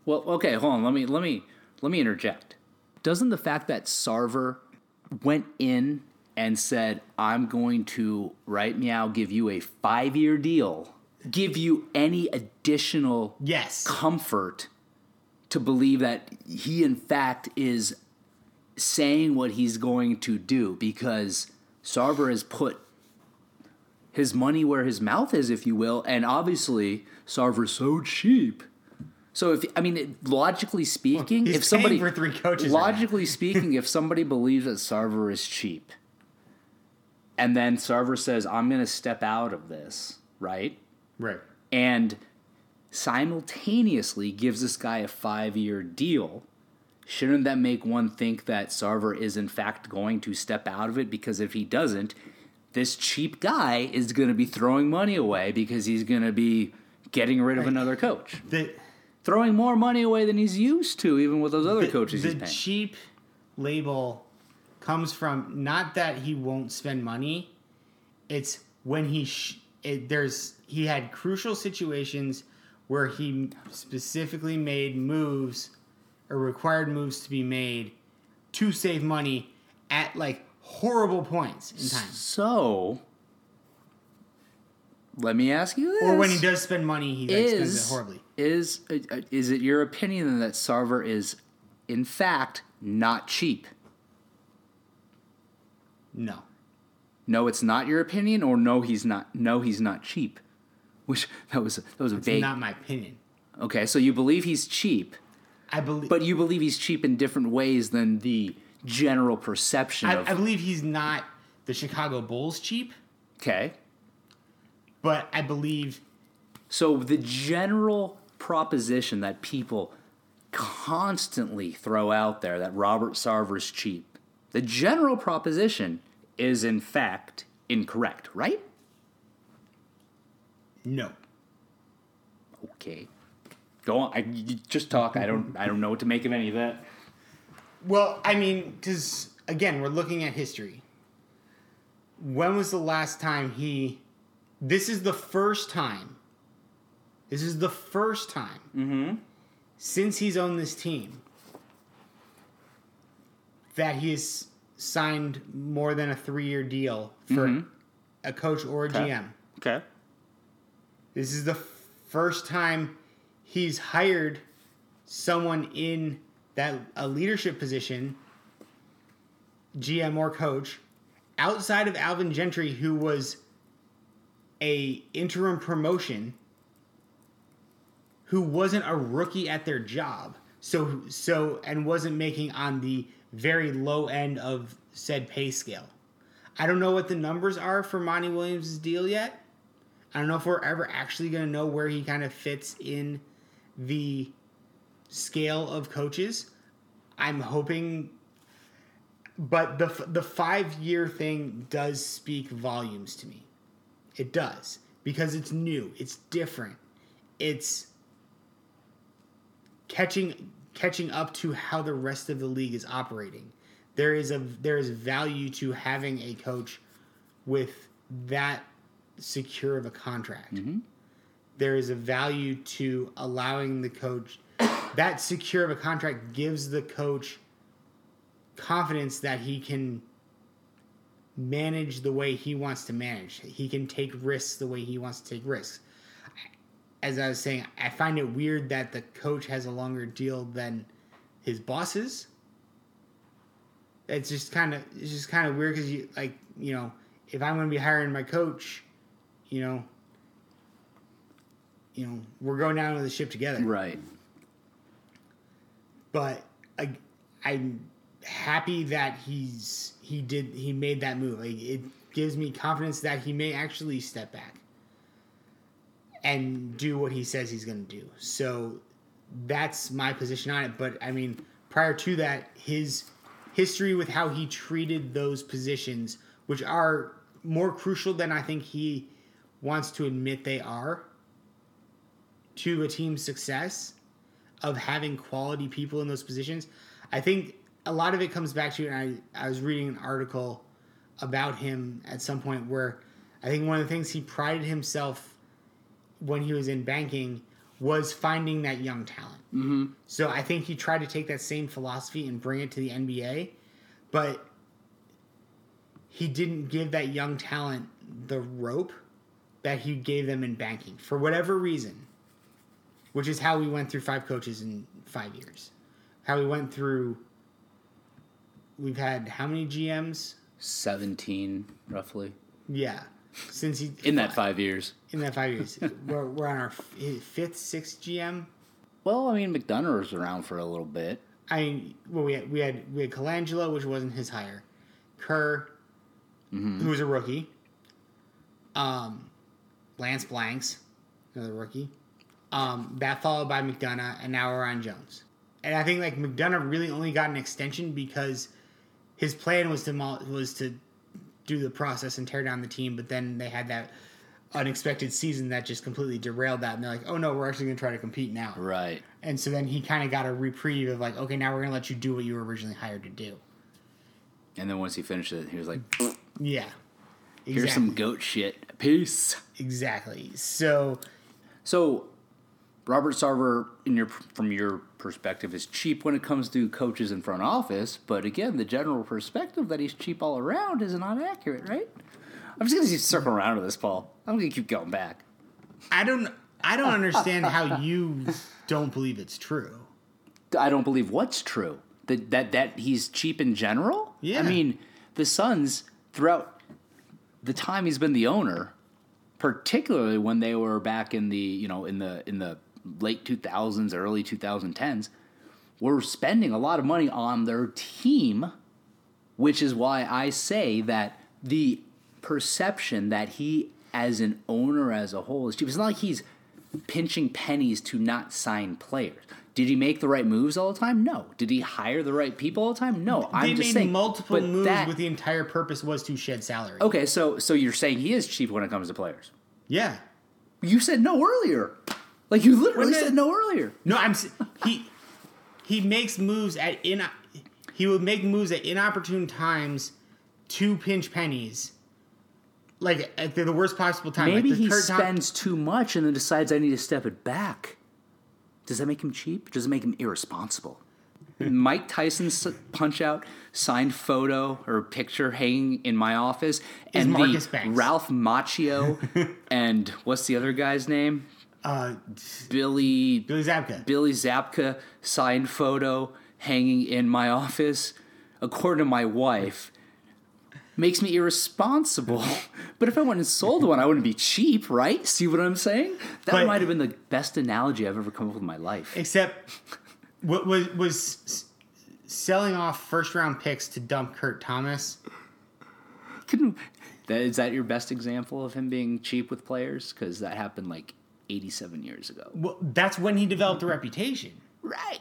Well, okay, hold on. Let me let me let me interject. Doesn't the fact that Sarver went in and said, "I'm going to right meow give you a 5-year deal," give you any additional yes. comfort to believe that he in fact is saying what he's going to do because Sarver has put his money where his mouth is, if you will, and obviously Sarver's so cheap. So if I mean it- logically speaking, he's if somebody for three coaches logically speaking, if somebody believes that Sarver is cheap, and then Sarver says, "I'm going to step out of this," right? Right. and simultaneously gives this guy a five year deal, shouldn't that make one think that Sarver is in fact going to step out of it? Because if he doesn't, this cheap guy is going to be throwing money away because he's going to be getting rid of another coach, The throwing more money away than he's used to, even with those other the, coaches the cheap label comes from not that he won't spend money it's when he sh- it, there's he had crucial situations where he specifically made moves or required moves to be made to save money at like horrible points in time. so, let me ask you this: or when he does spend money he like, spends it horribly is uh, is it your opinion that Sarver is in fact not cheap? no No, it's not your opinion, or no, he's not. No, he's not cheap. Which that was that was a it's vague. not my opinion okay, so you believe he's cheap, i believe but you believe he's cheap in different ways than the general perception I, of. I believe he's not the chicago bulls cheap okay, but i believe so the general proposition that people constantly throw out there that Robert Sarver's cheap, the general proposition is in fact incorrect, right? no Okay. Go on. I, just talk. I don't. I don't know what to make of any of that. Well, I mean, because again, we're looking at history. When was the last time he? This is the first time. This is the first time mm-hmm. since he's owned this team that he has signed more than a three-year deal for mm-hmm. a coach or a GM. Okay. This is the first time he's hired someone in that a leadership position, GM or coach, outside of Alvin Gentry, who was a interim promotion, who wasn't a rookie at their job, so so and wasn't making on the very low end of said pay scale. I don't know what the numbers are for Monty Williams' deal yet. I don't know if we're ever actually going to know where he kind of fits in the scale of coaches. I'm hoping, but the the five year thing does speak volumes to me. It does because it's new, it's different, it's catching catching up to how the rest of the league is operating. There is a there is value to having a coach with that secure of a contract. Mm-hmm. There is a value to allowing the coach that secure of a contract gives the coach confidence that he can manage the way he wants to manage. He can take risks the way he wants to take risks. As I was saying, I find it weird that the coach has a longer deal than his bosses. It's just kind of it's just kind of weird because you like you know if I'm going to be hiring my coach, you know, you know we're going down with the ship together Right. but I, I'm happy that he's he did he made that move. Like it gives me confidence that he may actually step back and do what he says he's going to do. So that's my position on it. But I mean, prior to that, his history with how he treated those positions, which are more crucial than I think he wants to admit they are to a team's success of having quality people in those positions. I think a lot of it comes back to, and I, I was reading an article about him at some point where I think one of the things he prided himself when he was in banking was finding that young talent. Mm-hmm. So I think he tried to take that same philosophy and bring it to the NBA, but he didn't give that young talent the rope that he gave them in banking for whatever reason which is how we went through five coaches in five years. How we went through. We've had how many GMs? 17, roughly. Yeah, since he In that five years. in that five years, we're, we're on our fifth, sixth GM. Well, I mean, McDonough was around for a little bit. I mean, well, we had we had we had Colangelo, which wasn't his hire. Kerr, who was a rookie. Um, Lance Blanks, another rookie. Um, that followed by McDonough, and now we're on Jones. And I think like McDonough really only got an extension because his plan was to was to do the process and tear down the team, but then they had that unexpected season that just completely derailed that, and they're like, "Oh no, we're actually going to try to compete now." Right. And so then he kind of got a reprieve of like, okay, now we're gonna let you do what you were originally hired to do. And then once he finished it, he was like, Yeah. here's some goat shit. Peace. Exactly. So So, Robert Sarver, in your from your perspective, is cheap when it comes to coaches in front office. But again, the general perspective that he's cheap all around is not accurate, right? I'm just gonna circle around to this, Paul. I'm gonna keep going back. I don't I don't understand how you don't believe it's true. I don't believe what's true. That that that he's cheap in general. Yeah. I mean, the Suns throughout the time he's been the owner, particularly when they were back in the you know in the in the late 2000s, early 2010s, were spending a lot of money on their team, which is why I say that the perception that he as an owner as a whole is cheap. It's not like he's pinching pennies to not sign players. Did he make the right moves all the time? No. Did he hire the right people all the time? No. I'm they just made saying. multiple moves that- with the entire purpose was to shed salary. Okay, so so you're saying he is cheap when it comes to players? Yeah. You said no earlier. Like you literally said no earlier. No, I'm he he makes moves at in he would make moves at inopportune times to pinch pennies. Like at the, the worst possible time. Maybe like he spends too much and then decides I need to step it back. Does that make him cheap? Does it make him irresponsible? Mike Tyson's punch out signed photo or picture hanging in my office, and the Banks. Ralph Macchio and what's the other guy's name? Uh, Billy Billy Zabka. Billy Zabka signed photo hanging in my office, according to my wife, makes me irresponsible. But if I went and sold one, I wouldn't be cheap, right? See what I'm saying? That But- might have been the best analogy I've ever come up with in my life. Except what was was selling off first round picks to dump Kurt Thomas. Can, that, is that your best example of him being cheap with players? Because that happened like 87 years ago. Well, that's when he developed a reputation. Right.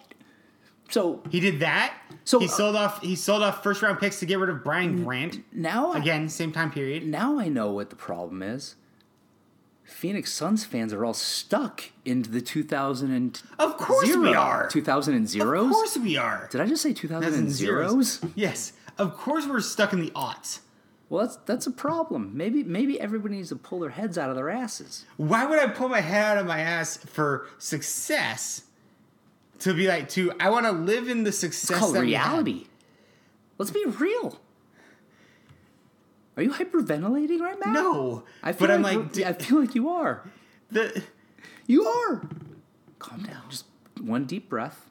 So He did that. So, he uh, sold off he sold off first round picks to get rid of. Brian Grant. now I- Again, same time period. now I know what the problem is. Phoenix Suns fans are all stuck into the 2000 and Of course we are. 2000 and zeros? Of course we are. Did I just say 2000 As in and zeros? Yes. Of course we're stuck in the aughts. Well, that's that's a problem. Maybe maybe everybody needs to pull their heads out of their asses. Why would I pull my head out of my ass for success? To be like, to I want to live in the success It's called reality. Let's be real. Are you hyperventilating right now? No, I feel but I'm like, like, d- I feel like you are. the You are. Calm down. Just one deep breath,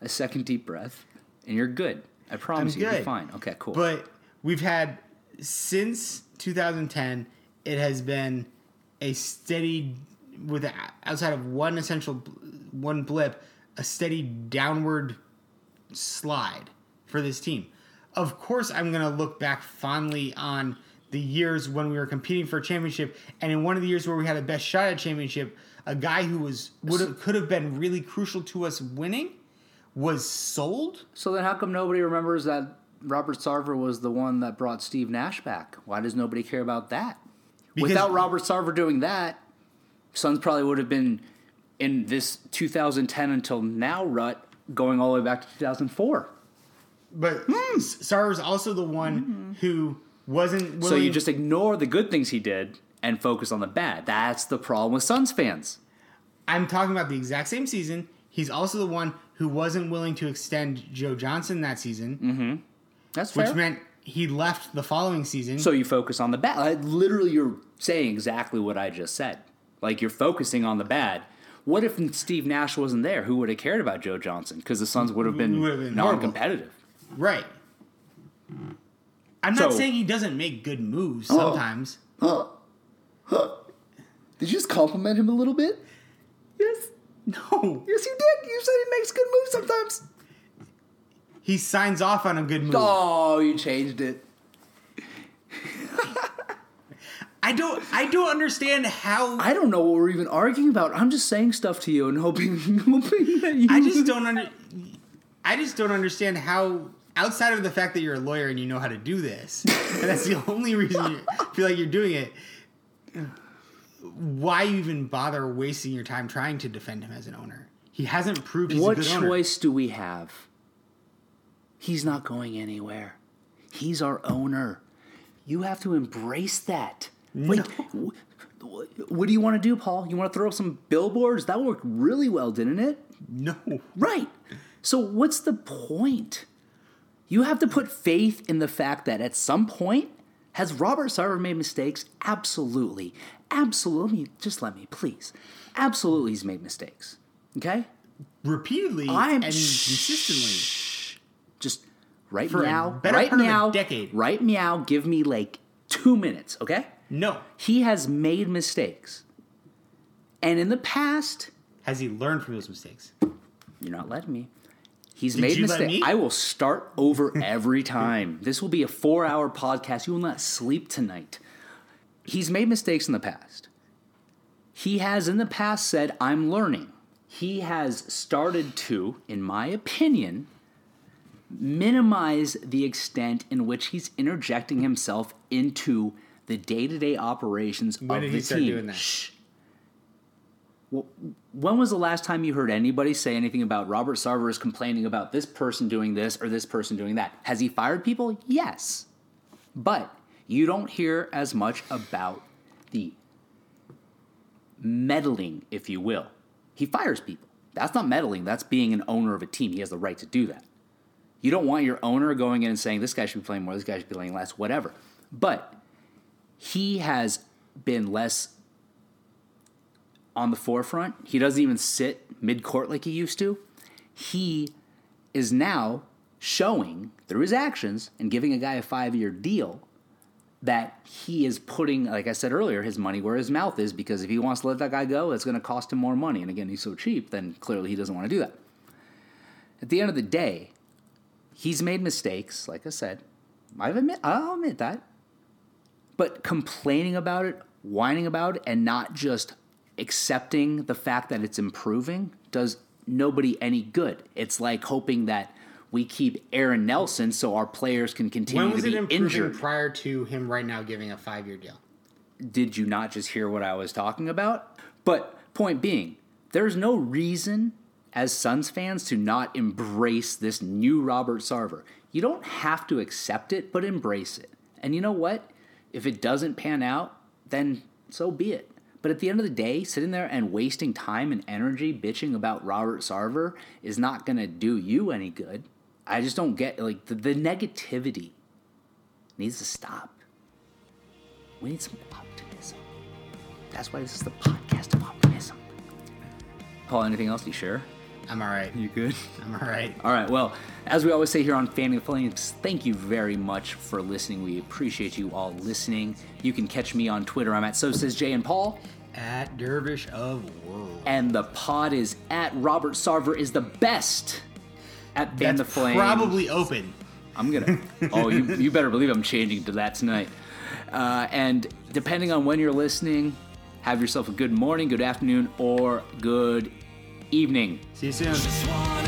a second deep breath, and you're good. I promise I'm you, you'll be good. fine. Okay, cool. But we've had since 2010, it has been a steady, with outside of one essential, one blip, a steady downward slide for this team. Of course, I'm going to look back fondly on the years when we were competing for a championship, and in one of the years where we had the best shot at championship, a guy who was would have, could have been really crucial to us winning was sold. so then, how come nobody remembers that Robert Sarver was the one that brought Steve Nash back? Why does nobody care about that? Because- Without Robert Sarver doing that, Suns probably would have been in this 2010 until now rut, going all the way back to 2004. But hmm. Sarver's also the one mm-hmm. who wasn't willing. So you just ignore the good things he did and focus on the bad. That's the problem with Suns fans. I'm talking about the exact same season. He's also the one who wasn't willing to extend Joe Johnson that season, mm-hmm. That's which meant he left the following season. So you focus on the bad. Literally, you're saying exactly what I just said. Like you're focusing on the bad. What if Steve Nash wasn't there? Who would have cared about Joe Johnson? Because the Suns would have been, Would have been non-competitive. right. I'm not So- saying he doesn't make good moves sometimes. huh Did you just compliment him a little bit? Yes. No, Yes, you did. You said he makes good moves sometimes. He signs off on a good move. Oh, you changed it. I don't. I don't understand how. I don't know what we're even arguing about. I'm just saying stuff to you and hoping, hoping that you. I just don't under. I just don't understand how. Outside of the fact that you're a lawyer and you know how to do this, and that's the only reason you feel like you're doing it. Why you even bother wasting your time trying to defend him as an owner? He hasn't proved he's What a good owner. choice do we have? He's not going anywhere. He's our owner. You have to embrace that. Like, wh- wh- what do you want to do, Paul? You want to throw up some billboards? That worked really well, didn't it? No, Right. So, what's the point? You have to put faith in the fact that at some point, has Robert Sarver made mistakes? Absolutely. Absolutely. Just let me, please. Absolutely, he's made mistakes. Okay? repeatedly I'm and consistently. Just right For better right a decade. right meow. Give me like two minutes, okay? No, He has made mistakes, and in the past, has he learned from those mistakes? you're not letting me. He's Did made mistakes. I will start over every time. This will be a four-hour podcast. You will not sleep tonight. He's made mistakes in the past. He has in the past said, "I'm learning." He has started to, in my opinion, minimize the extent in which he's interjecting himself into the day-to-day operations When of did the he start team. doing that? Shh. Well, when was the last time you heard anybody say anything about Robert Sarver is complaining about this person doing this or this person doing that? Has he fired people? Yes. But you don't hear as much about the meddling, if you will. He fires people. That's not meddling, that's being an owner of a team. He has the right to do that. You don't want your owner going in and saying, this guy should be playing more, this guy should be playing less, whatever. But he has been less on the forefront. He doesn't even sit mid court like he used to. He is now showing through his actions and giving a guy a five year deal that he is putting, like I said earlier, his money where his mouth is because if he wants to let that guy go, it's going to cost him more money. And again, he's so cheap, then clearly he doesn't want to do that. At the end of the day, he's made mistakes, like I said. I've admit, I'll admit that. But complaining about it, whining about it, and not just accepting the fact that it's improving does nobody any good. It's like hoping that we keep Aaron Nelson so our players can continue When was to it be improving injured. prior to him right now giving a five year deal? Did you not just hear what I was talking about? But point being, there's no reason as Suns fans to not embrace this new Robert Sarver. You don't have to accept it, but embrace it. And you know what? If it doesn't pan out, then so be it. But at the end of the day, sitting there and wasting time and energy bitching about Robert Sarver is not going to do you any good. I just don't get like the, the negativity needs to stop. We need some optimism. That's why this is the podcast of optimism. Paul, anything else you share? I'm all right. You good? I'm all right. All right. Well, as we always say here on Fanning the Flames, thank you very much for listening. We appreciate you all listening. You can catch me on Twitter. I'm at So Says Jay and Paul. At Dervish of World. And the pod is at Robert Sarver is the best at Fan the Flames. probably open. I'm gonna. Oh, you you better believe I'm changing to that tonight. Uh, and depending on when you're listening, have yourself a good morning, good afternoon, or good evening. See you soon.